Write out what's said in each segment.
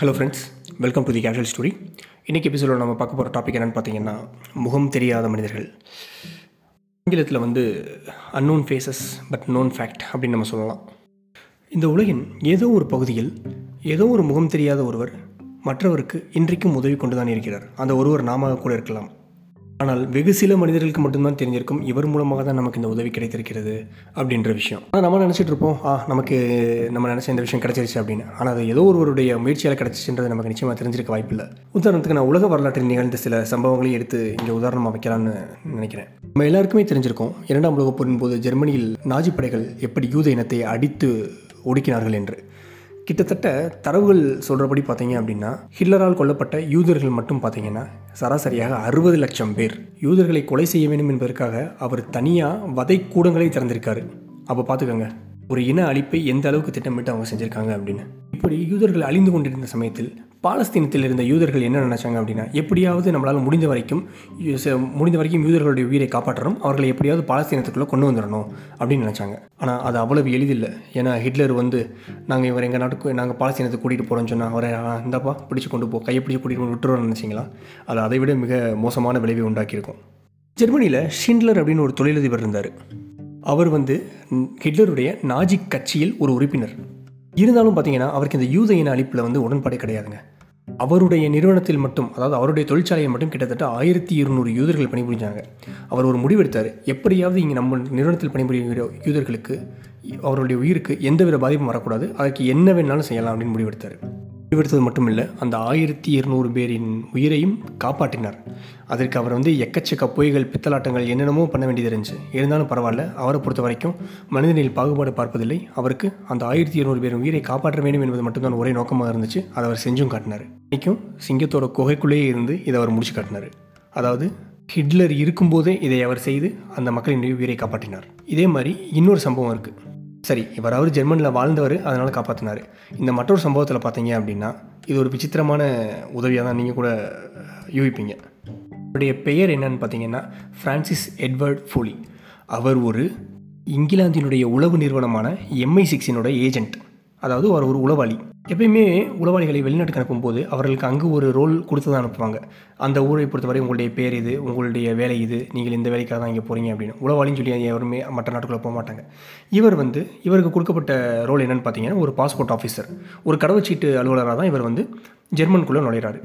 Hello friends welcome to the casual story இன்றைக்கி எபிசோடில் நம்ம பார்க்க போகிற டாபிக் என்னென்னு பார்த்தீங்கன்னா முகம் தெரியாத மனிதர்கள். ஆங்கிலத்தில் வந்து unknown faces but known fact அப்படின்னு நம்ம சொல்லலாம். இந்த உலகின் ஏதோ ஒரு பகுதியில் ஏதோ ஒரு முகம் தெரியாத ஒருவர் மற்றவருக்கு இன்றைக்கும் உதவி கொண்டு தான் இருக்கிறார். அந்த ஒருவர் நாம கூட இருக்கலாம். ஆனால் வெகு சில மனிதர்களுக்கு மட்டும்தான் தெரிஞ்சிருக்கும் இவர் மூலமாக தான் நமக்கு இந்த உதவி கிடைத்திருக்கிறது அப்படின்ற விஷயம். ஆனால் நம்ம நினச்சிட்டு இருப்போம் ஆ நமக்கு நம்ம நினச்ச இந்த விஷயம் கிடைச்சிருச்சு அப்படின்னு. ஆனால் அது ஏதோ ஒருவருடைய முயற்சியால் கிடைச்சிச்சுன்றது நமக்கு நிச்சயமாக தெரிஞ்சிருக்க வாய்ப்பில்லை உதாரணத்துக்கு நான் உலக வரலாற்றில் நிகழ்ந்த சில சம்பவங்களையும் எடுத்து இங்கே உதாரணமாக வைக்கலாம்னு நினைக்கிறேன். நம்ம எல்லாருக்குமே தெரிஞ்சிருக்கோம் இரண்டாம் உலகப் போரின் போது ஜெர்மனியில் நாஜி படைகள் எப்படி யூத இனத்தை அடித்து ஒடுக்கினார்கள் என்று. கிட்டத்தட்ட தரவுகள் சொல்கிறபடி பார்த்தீங்க அப்படின்னா ஹிட்லரால் கொல்லப்பட்ட யூதர்கள் மட்டும் பார்த்தீங்கன்னா சராசரியாக அறுபது லட்சம் பேர். யூதர்களை கொலை செய்ய வேண்டும் என்பதற்காக அவர் தனியாக வதை கூடங்களை திறந்திருக்காரு. அப்போ பார்த்துக்கோங்க ஒரு இன அழிப்பை எந்த அளவுக்கு திட்டமிட்டு அவங்க செஞ்சுருக்காங்க அப்படின்னு. இப்படி யூதர்கள் அழிந்து கொண்டிருந்த சமயத்தில் பாலஸ்தீனத்தில் இருந்த யூதர்கள் என்ன நினச்சாங்க அப்படின்னா எப்படியாவது நம்மளால் முடிந்த வரைக்கும் யூ- ச- முடிந்த வரைக்கும் யூதர்களுடைய உயிரை காப்பாற்றணும் அவர்களை எப்படியாவது பாலஸ்தீனத்துக்குள்ளே கொண்டு வந்துடணும் அப்படின்னு நினச்சாங்க. ஆனால் அது அவ்வளவு எளிதில்லை. ஏன்னா ஹிட்லர் வந்து நாங்கள் இவர் எங்கள் நாட்டுக்கு நாங்கள் பாலஸ்தீனத்துக்கு கூட்டிகிட்டு போகிறோம்னு சொன்னால் அவரை இந்தப்பா பிடிச்சி கொண்டு போ கையை பிடிச்சி கூட்டிகிட்டு விட்டுருவோம்னு நினச்சிங்களா? அது அதை விட மிக மோசமான விளைவை உண்டாக்கியிருக்கும். ஜெர்மனியில் ஷிண்ட்லர் அப்படின்னு ஒரு தொழிலதிபர் இருந்தார். அவர் வந்து ஹிட்லருடைய நாஜி கட்சியில் ஒரு உறுப்பினர். இருந்தாலும் பார்த்தீங்கன்னா அவருக்கு இந்த யூத இன அழிப்பில் வந்து உடன்பாடு கிடையாதுங்க. அவருடைய நிறுவனத்தில் மட்டும் அதாவது அவருடைய தொழிற்சாலையை மட்டும் கிட்டத்தட்ட ஆயிரத்தி இருநூறு யூதர்கள் பணிபுரிஞ்சாங்க. அவர் ஒரு முடிவெடுத்தார். எப்படியாவது இங்கே நம்ம நிறுவனத்தில் பணிபுரிகிற யூதர்களுக்கு அவருடைய உயிருக்கு எந்தவித பாதிப்பும் வரக்கூடாது. அதற்கு என்ன வேணாலும் செய்யலாம் அப்படின்னு முடிவெடுத்தார். முடிவெடுத்தது மட்டும் இல்லை அந்த ஆயிரத்தி இருநூறு பேரின் உயிரையும் காப்பாற்றினார். அதற்கு அவர் வந்து எக்கச்சக்க பொய்கள் பித்தலாட்டங்கள் என்னென்னமோ பண்ண வேண்டியது இருந்துச்சு. இருந்தாலும் பரவாயில்ல அவரை பொறுத்த வரைக்கும் மனிதனில் பாகுபாடு பார்ப்பதில்லை. அவருக்கு அந்த ஆயிரத்தி இருநூறு பேரின் உயிரை காப்பாற்ற வேண்டும் என்பது மட்டும்தான் ஒரே நோக்கமாக இருந்துச்சு. அதை அவர் செஞ்சும் காட்டினார். இன்றைக்கும் சிங்கத்தோட குகைக்குள்ளேயே இருந்து இதை அவர் முடிச்சு காட்டினார். அதாவது ஹிட்லர் இருக்கும்போதே இதை அவர் செய்து அந்த மக்களின் உயிரை காப்பாற்றினார். இதே மாதிரி இன்னொரு சம்பவம் இருக்குது சரி இவர் அவர் ஜெர்மனியில் வாழ்ந்தவர் அதனால் காப்பாற்றினார் இந்த மற்றொரு சம்பவத்தில் பார்த்தீங்க அப்படின்னா இது ஒரு விசித்திரமான உதவியாக தான் நீங்கள் கூட யூகிப்பீங்க. அவருடைய பெயர் என்னன்னு பார்த்தீங்கன்னா ஃப்ரான்சிஸ் எட்வர்ட் ஃபோலி அவர் ஒரு இங்கிலாந்தினுடைய உளவு நிறுவனமான எம்ஐ சிக்ஸினோட ஏஜென்ட் அதாவது அவர் ஒரு உளவாளி. எப்பயுமே உளவாளிகளை வெளிநாட்டுக்கு அனுப்பும்போது அவர்களுக்கு அங்கு ஒரு ரோல் கொடுத்து தான் அனுப்புவாங்க. அந்த ஊரை பொறுத்தவரை உங்களுடைய பேர் இது உங்களுடைய வேலை இது நீங்கள் இந்த வேலைக்காக தான் இங்கே போகிறீங்க அப்படின்னு. உளவாளின்னு சொல்லி யாருமே மற்ற நாட்டுக்குள்ளே போக மாட்டாங்க. இவர் வந்து இவருக்கு கொடுக்கப்பட்ட ரோல் என்னென்னு பார்த்தீங்கன்னா ஒரு பாஸ்போர்ட் ஆஃபீஸர் ஒரு கடவுச்சீட்டு அலுவலராக தான் இவர் வந்து ஜெர்மனுக்குள்ளே நுழையிறாரு.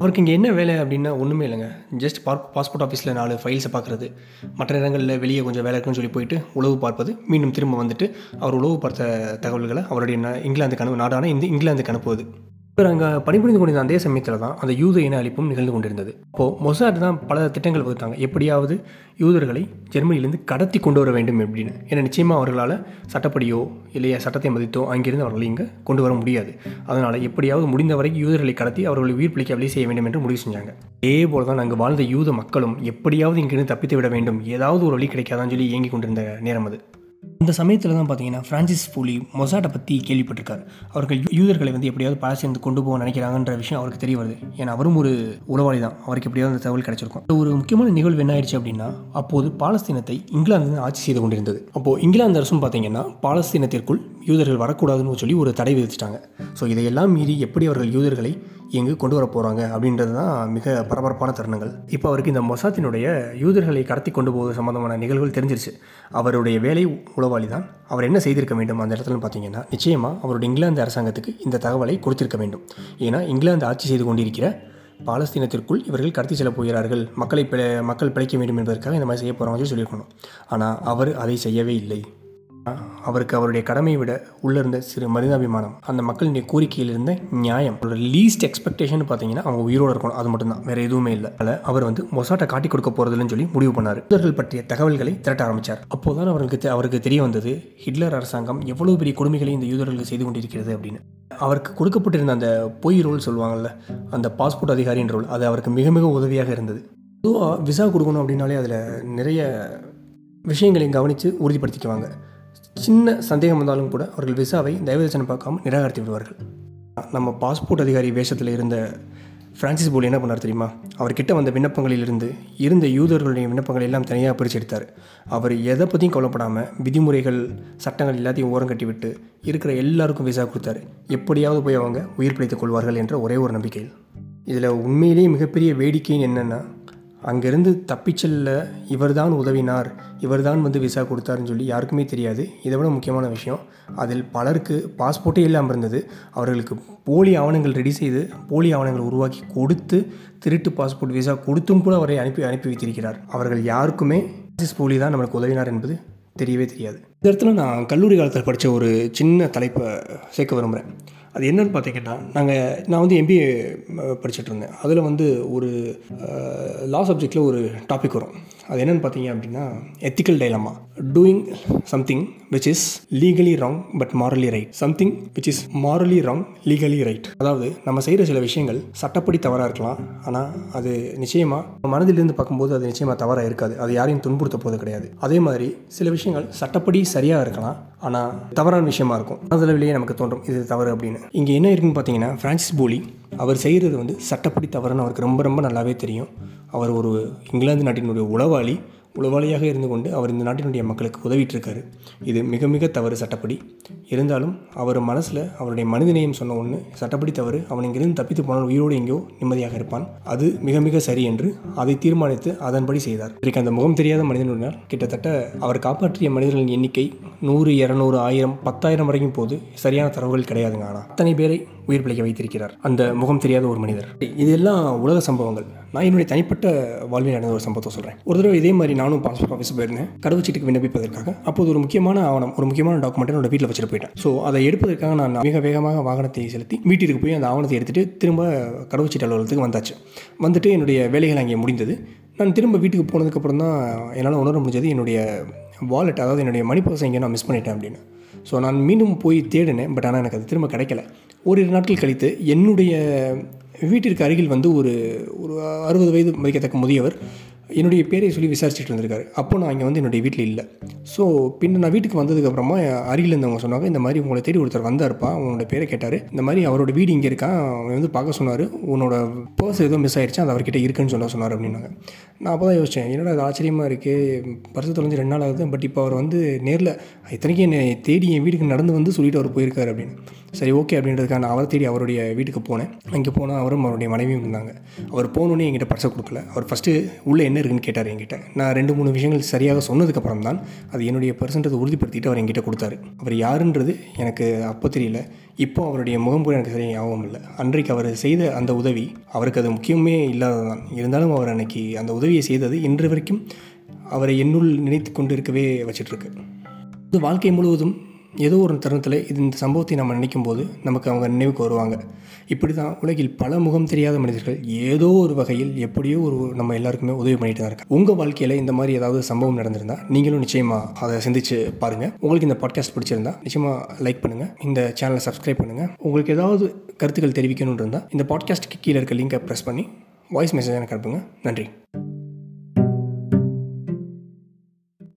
அவருக்கு இங்கே என்ன வேலை அப்படின்னா ஒன்றுமே இல்லைங்க. ஜஸ்ட் பார் பாஸ்போர்ட் ஆஃபீஸில் நாலு ஃபைல்ஸை பார்க்குறது மற்ற இடங்களில் வெளியே கொஞ்சம் வேலை இருக்குன்னு சொல்லி போயிட்டு உளவு பார்ப்பது. மீண்டும் திரும்ப வந்துட்டு அவர் உழவு பார்த்த தகவல்களை அவருடைய ந- இங்கிலாந்துக்கு அனு நாடான இந்த இங்கிலாந்துக்கு அனுப்புவது. இவர் அங்கே பணிபுரிந்து கொண்டிருந்த அதே சமயத்தில் தான் அந்த யூத இன அழிப்பும் நிகழ்ந்து கொண்டிருந்தது. அப்போது மொசாட் தான் பல திட்டங்கள் வகுத்தாங்க. எப்படியாவது யூதர்களை ஜெர்மனியிலிருந்து கடத்தி கொண்டு வர வேண்டும் அப்படின்னு. ஏன்னா நிச்சயமாக அவர்களால் சட்டப்படியோ இல்லையா சட்டத்தை மதித்தோ அங்கிருந்து அவர்களை இங்கே கொண்டு வர முடியாது. அதனால் எப்படியாவது முடிந்த வரைக்கும் யூதர்களை கடத்தி அவர்களை உயிர் பிழைக்க வழி செய்ய வேண்டும் என்று முடிவு செஞ்சாங்க. அதே போல தான் அங்கே வாழ்ந்த யூத மக்களும் எப்படியாவது இங்கிருந்து தப்பித்து விட வேண்டும். ஏதாவது ஒரு வழி கிடைக்காதான்னு சொல்லி இயங்கி கொண்டிருந்த நேரம் அது. இந்த சமயத்தில் தான் பார்த்தீங்கன்னா ஃப்ரான்சிஸ் போலி மொசாட்டை பற்றி கேள்விப்பட்டிருக்காரு. அவர்கள் யூதர்களை வந்து எப்படியாவது பாலஸ்தீனத்துக்கு கொண்டு போக நினைக்கிறாங்கன்ற விஷயம் அவருக்கு தெரிய வருது. ஏன்னா அவரும் ஒரு உளவாளி தான். அவருக்கு எப்படியாவது அந்த தகவல் கிடைச்சிருக்கும். ஒரு முக்கியமான நிகழ்வு என்ன ஆயிடுச்சு அப்படின்னா அப்போது பாலஸ்தீனத்தை இங்கிலாந்து ஆட்சி செய்து கொண்டிருந்தது. அப்போது இங்கிலாந்து அரசும் பார்த்தீங்கன்னா பாலஸ்தீனத்திற்குள் யூதர்கள் வரக்கூடாதுன்னு சொல்லி ஒரு தடை விதிச்சிட்டாங்க. ஸோ இதையெல்லாம் மீறி எப்படி அவர்கள் யூதர்களை எங்கு கொண்டு வர போகிறாங்க அப்படின்றது தான் மிக பரபரப்பான தருணங்கள். இப்போ அவருக்கு இந்த மொசாத்தினுடைய யூதர்களை கடத்தி கொண்டு போவது சம்பந்தமான நிகழ்வுகள் தெரிஞ்சிருச்சு. அவருடைய வேலை உளவாளி தான். அவர் என்ன செய்திருக்க வேண்டும் அந்த இடத்துல பார்த்தீங்கன்னா நிச்சயமாக அவருடைய இங்கிலாந்து அரசாங்கத்துக்கு இந்த தகவலை கொடுத்திருக்க வேண்டும். ஏன்னா இங்கிலாந்து ஆட்சி செய்து கொண்டிருக்கிற பாலஸ்தீனத்திற்குள் இவர்கள் கடத்தி செல்ல போகிறார்கள். மக்களை பிழை மக்கள் பிழைக்க வேண்டும் என்பதற்காக இந்த மாதிரி செய்ய போகிறாங்க சொல்லி சொல்லியிருக்கணும். ஆனால் அவர் அதை செய்யவே இல்லை. அவருக்கு அவருடைய கடமையை விட உள்ளே இருந்த சிறு மனிதாபிமானம் அந்த மக்களுடைய கோரிக்கையில் இருந்த நியாயம் அவரோட லீஸ்ட் எக்ஸ்பெக்டேஷன் பார்த்தீங்கன்னா அவங்க உயிரோடு இருக்கணும். அது மட்டும்தான். வேற எதுவுமே இல்லை. அதில் அவர் வந்து மொசாட்டை காட்டி கொடுக்க போகிறதில்லன்னு சொல்லி முடிவு பண்ணார். யூதர்கள் பற்றிய தகவல்களை திரட்ட ஆரம்பித்தார் அப்போதான் அவருக்கு தெ- அவருக்கு தெரிய வந்தது ஹிட்லர் அரசாங்கம் எவ்வளவு பெரிய கொடுமைகளை இந்த யூதர்களுக்கு செய்து கொண்டிருக்கிறது அப்படின்னு. அவருக்கு கொடுக்கப்பட்டிருந்த அந்த பொய் ரோல் சொல்லுவாங்கல்ல அந்த பாஸ்போர்ட் அதிகாரின்ற ரோல் அது அவருக்கு மிக மிக உதவியாக இருந்தது. பொதுவாக விசா கொடுக்கணும் அப்படின்னாலே அதில் நிறைய விஷயங்களை கவனித்து உறுதிப்படுத்திக்குவாங்க. சின்ன சந்தேகம் வந்தாலும் கூட அவர்கள் விசாவை தயவுதச்சனை பார்க்காம நிராகரித்து விடுவார்கள். நம்ம பாஸ்போர்ட் அதிகாரி வேஷத்தில் இருந்த பிரான்சிஸ் போலி என்ன பண்ணார் தெரியுமா? அவர்கிட்ட வந்த விண்ணப்பங்களிலிருந்து இருந்த யூதர்களுடைய விண்ணப்பங்களை எல்லாம் தனியாக பிரித்து எடுத்தார் அவர் எதை பற்றியும் கவலைப்படாமல் விதிமுறைகள் சட்டங்கள் எல்லாத்தையும் ஓரம் கட்டிவிட்டு இருக்கிற எல்லாருக்கும் விசா கொடுத்தாரு. எப்படியாவது போய் அவங்க உயிர் பிழைத்துக் கொள்வார்கள் என்ற ஒரே ஒரு நம்பிக்கையில். இதில் உண்மையிலேயே மிகப்பெரிய வேடிக்கைன்னு என்னென்னா அங்கேருந்து தப்பிச்சல்ல இவர் தான் உதவினார் இவர் தான் வந்து விசா கொடுத்தாருன்னு சொல்லி யாருக்குமே தெரியாது. இதை விட முக்கியமான விஷயம் அதில் பலருக்கு பாஸ்போர்ட்டே இல்லாமல் இருந்தது. அவர்களுக்கு போலி ஆவணங்கள் ரெடி செய்து போலி ஆவணங்கள் உருவாக்கி கொடுத்து திருட்டு பாஸ்போர்ட் விசா கொடுத்தும் கூட அவரை அனுப்பி அனுப்பி வைத்திருக்கிறார். அவர்கள் யாருக்குமே போலி தான் நம்மளுக்கு உதவினார் என்பது தெரியவே தெரியாது. இந்த இடத்துல நான் கல்லூரி காலத்தில் படித்த ஒரு சின்ன தலைப்பை சேர்க்க விரும்புகிறேன் அது என்னன்னு பார்த்தீங்கன்னா நாங்கள் நான் வந்து எம்பிஏ படிச்சுட்டு இருந்தேன். அதில் வந்து ஒரு லா சப்ஜெக்டில் ஒரு டாபிக் வரும். அது என்னென்னு பார்த்தீங்க அப்படின்னா ethical dilemma doing something which is legally wrong but morally right something which is morally wrong legally right அதாவது நம்ம செய்கிற சில விஷயங்கள் சட்டப்படி தவறாக இருக்கலாம். ஆனால் அது நிச்சயமாக மனதிலிருந்து பார்க்கும்போது அது நிச்சயமாக தவறாக இருக்காது. அது யாரையும் துன்புறுத்த போது கிடையாது. அதே மாதிரி சில விஷயங்கள் சட்டப்படி சரியாக இருக்கலாம். ஆனால் தவறான விஷயமா இருக்கும். மனதளவிலேயே நமக்கு தோன்றும் இது தவறு அப்படின்னு. இங்கே என்ன இருக்குன்னு பார்த்தீங்கன்னா ஃப்ரான்சிஸ் போலி அவர் செய்கிறது வந்து சட்டப்படி தவறுன்னு அவருக்கு ரொம்ப ரொம்ப நல்லாவே தெரியும். அவர் ஒரு இங்கிலாந்து நாட்டினுடைய உளவாளி உளவாளியாக இருந்து கொண்டு அவர் இந்த நாட்டினுடைய மக்களுக்கு உதவிட்டுருக்காரு. இது மிக மிக தவறு சட்டப்படி. இருந்தாலும் அவர் மனசில் அவருடைய மனிதநேயம் சொன்ன ஒன்று சட்டப்படி தவறு. அவன் இங்கிருந்து தப்பித்து போனால் உயிரோடு எங்கேயோ நிம்மதியாக இருப்பான். அது மிக மிக சரி என்று அதை தீர்மானித்து அதன்படி செய்தார். இன்றைக்கு அந்த முகம் தெரியாத மனிதனுடன் கிட்டத்தட்ட அவர் காப்பாற்றிய மனிதர்களின் எண்ணிக்கை நூறு இரநூறு ஆயிரம் பத்தாயிரம் வரைக்கும் போது சரியான தரவுகள் கிடையாதுங்க ஆனால் அத்தனை பேரை உயிர் பிழைக்க வைத்திருக்கிறார். அந்த முகம் தெரியாத ஒரு மனிதர். இதெல்லாம் உலக சம்பவங்கள். நான் என்னுடைய தனிப்பட்ட வாழ்வில் நடந்த ஒரு சம்பவத்தை சொல்கிறேன் ஒரு தடவை இதே மாதிரி நானும் பாஸ்போர்ட் ஆஃபீஸ் போயிருந்தேன். கடவுச்சீட்டுக்கு விண்ணப்பிப்பதற்காக. அப்போது ஒரு முக்கியமான ஆவணம் ஒரு முக்கியமான டாக்குமெண்ட் என்னோட வீட்டில் வச்சுட்டு போயிட்டேன். ஸோ அதை எடுப்பதற்காக நான் மிக வேகமாக வாகனத்தை செலுத்தி வீட்டிற்கு போய் அந்த ஆவணத்தை எடுத்துகிட்டு திரும்ப கடவுச்சீட்டு அலுவலகத்துக்கு வந்தாச்சு. வந்துட்டு என்னுடைய வேலைகள் அங்கே முடிந்தது. நான் திரும்ப வீட்டுக்கு போனதுக்கப்புறம் தான் என்னால் உணர முடிஞ்சது என்னுடைய வாலெட் அதாவது என்னுடைய மணி பர்ஸ் இங்கே நான் மிஸ் பண்ணிட்டேன் அப்படின்னு. ஸோ நான் மீண்டும் போய் தேடினேன் பட் ஆனால் எனக்கு அது திரும்ப கிடைக்கல. ஓரிரு நாட்கள் கழித்து என்னுடைய வீட்டிற்கு அருகில் வந்து ஒரு ஒரு அறுபது வயது மதிக்கத்தக்க முதியவர் என்னுடைய பேரை சொல்லி விசாரிச்சுட்டு இருந்திருக்காரு அப்போ நான் இங்கே வந்து என்னுடைய வீட்டில் இல்லை. ஸோ பின்ன நான் வீட்டுக்கு வந்ததுக்கப்புறமா அருகில் இருந்தவங்க சொன்னாங்க இந்த மாதிரி உங்களை தேடி ஒருத்தர் வந்தாருப்பா அவனோட பேரை கேட்டார். இந்த மாதிரி அவரோட வீடு இங்கே இருக்கான் அவன் வந்து பார்க்க சொன்னார். உன்னோட பர்ஸ் ஏதோ மிஸ் ஆயிடுச்சு அது அவர்கிட்ட இருக்குன்னு சொல்ல சொன்னார் அப்படின்னாங்க. நான் அப்போ தான் யோசித்தேன் என்னடா அது ஆச்சரியமாக இருக்குது பர்ஸ் தொலைஞ்சு ரெண்டு நாள் ஆகுது பட் இப்போ அவர் வந்து நேரில் இத்தனைக்கும் என்னை தேடி என் வீட்டுக்கு நடந்து வந்து சொல்லிட்டு அவர் போயிருக்காரு அப்படின்னு. சரி ஓகே அப்படின்றதுக்காக நான் அவரை தேடி அவருடைய வீட்டுக்கு போனேன். அங்கே போனால் அவரும் அவருடைய மனைவியும் இருந்தாங்க. அவர் போனோடனே என்கிட்ட பர்ஸை கொடுக்கல. அவர் ஃபஸ்ட்டு உள்ளே என்ன இருக்குன்னு கேட்டார் என்கிட்ட. நான் ரெண்டு மூணு விஷயங்கள் சரியாக சொன்னதுக்கப்புறம் தான் அது என்னுடைய பர்சன்றது உறுதிப்படுத்திட்டு அவர் என்கிட்ட கொடுத்தாரு. அவர் யாருன்றது எனக்கு அப்போ தெரியல. இப்போ அவருடைய முகம் கூட எனக்கு சரியாக ஞாபகம் இல்லை. அன்றைக்கு அவர் செய்த அந்த உதவி அவருக்கு அது முக்கியமே இல்லாததான் இருந்தாலும் அவர் அன்னைக்கு அந்த உதவியை செய்தது இன்று வரைக்கும் அவரை என்னுள் நினைத்து கொண்டு இருக்கவே வச்சிட்ருக்கு. இது வாழ்க்கை முழுவதும் ஏதோ ஒரு தருணத்தில் இது இந்த சம்பவத்தை நம்ம நினைக்கும் போது நமக்கு அவங்க நினைவுக்கு வருவாங்க. இப்படி தான் உலகில் பல முகம் தெரியாத மனிதர்கள் ஏதோ ஒரு வகையில் எப்படியோ ஒரு நம்ம எல்லாருக்குமே உதவி பண்ணிட்டு தான் இருக்காங்க. உங்கள் வாழ்க்கையில் இந்த மாதிரி ஏதாவது சம்பவம் நடந்திருந்தா நீங்களும் நிச்சயமாக அதை சிந்திச்சு பாருங்கள் உங்களுக்கு இந்த பாட்காஸ்ட் பிடிச்சிருந்தா நிச்சயமாக லைக் பண்ணுங்கள் இந்த சேனலை சப்ஸ்கிரைப் பண்ணுங்கள் உங்களுக்கு ஏதாவது கருத்துக்கள் தெரிவிக்கணும்னு இருந்தால் இந்த பாட்காஸ்ட்டுக்கு கீழே இருக்க லிங்கை ப்ரெஸ் பண்ணி வாய்ஸ் மெசேஜ் எனக்கு அனுப்புங்க. நன்றி.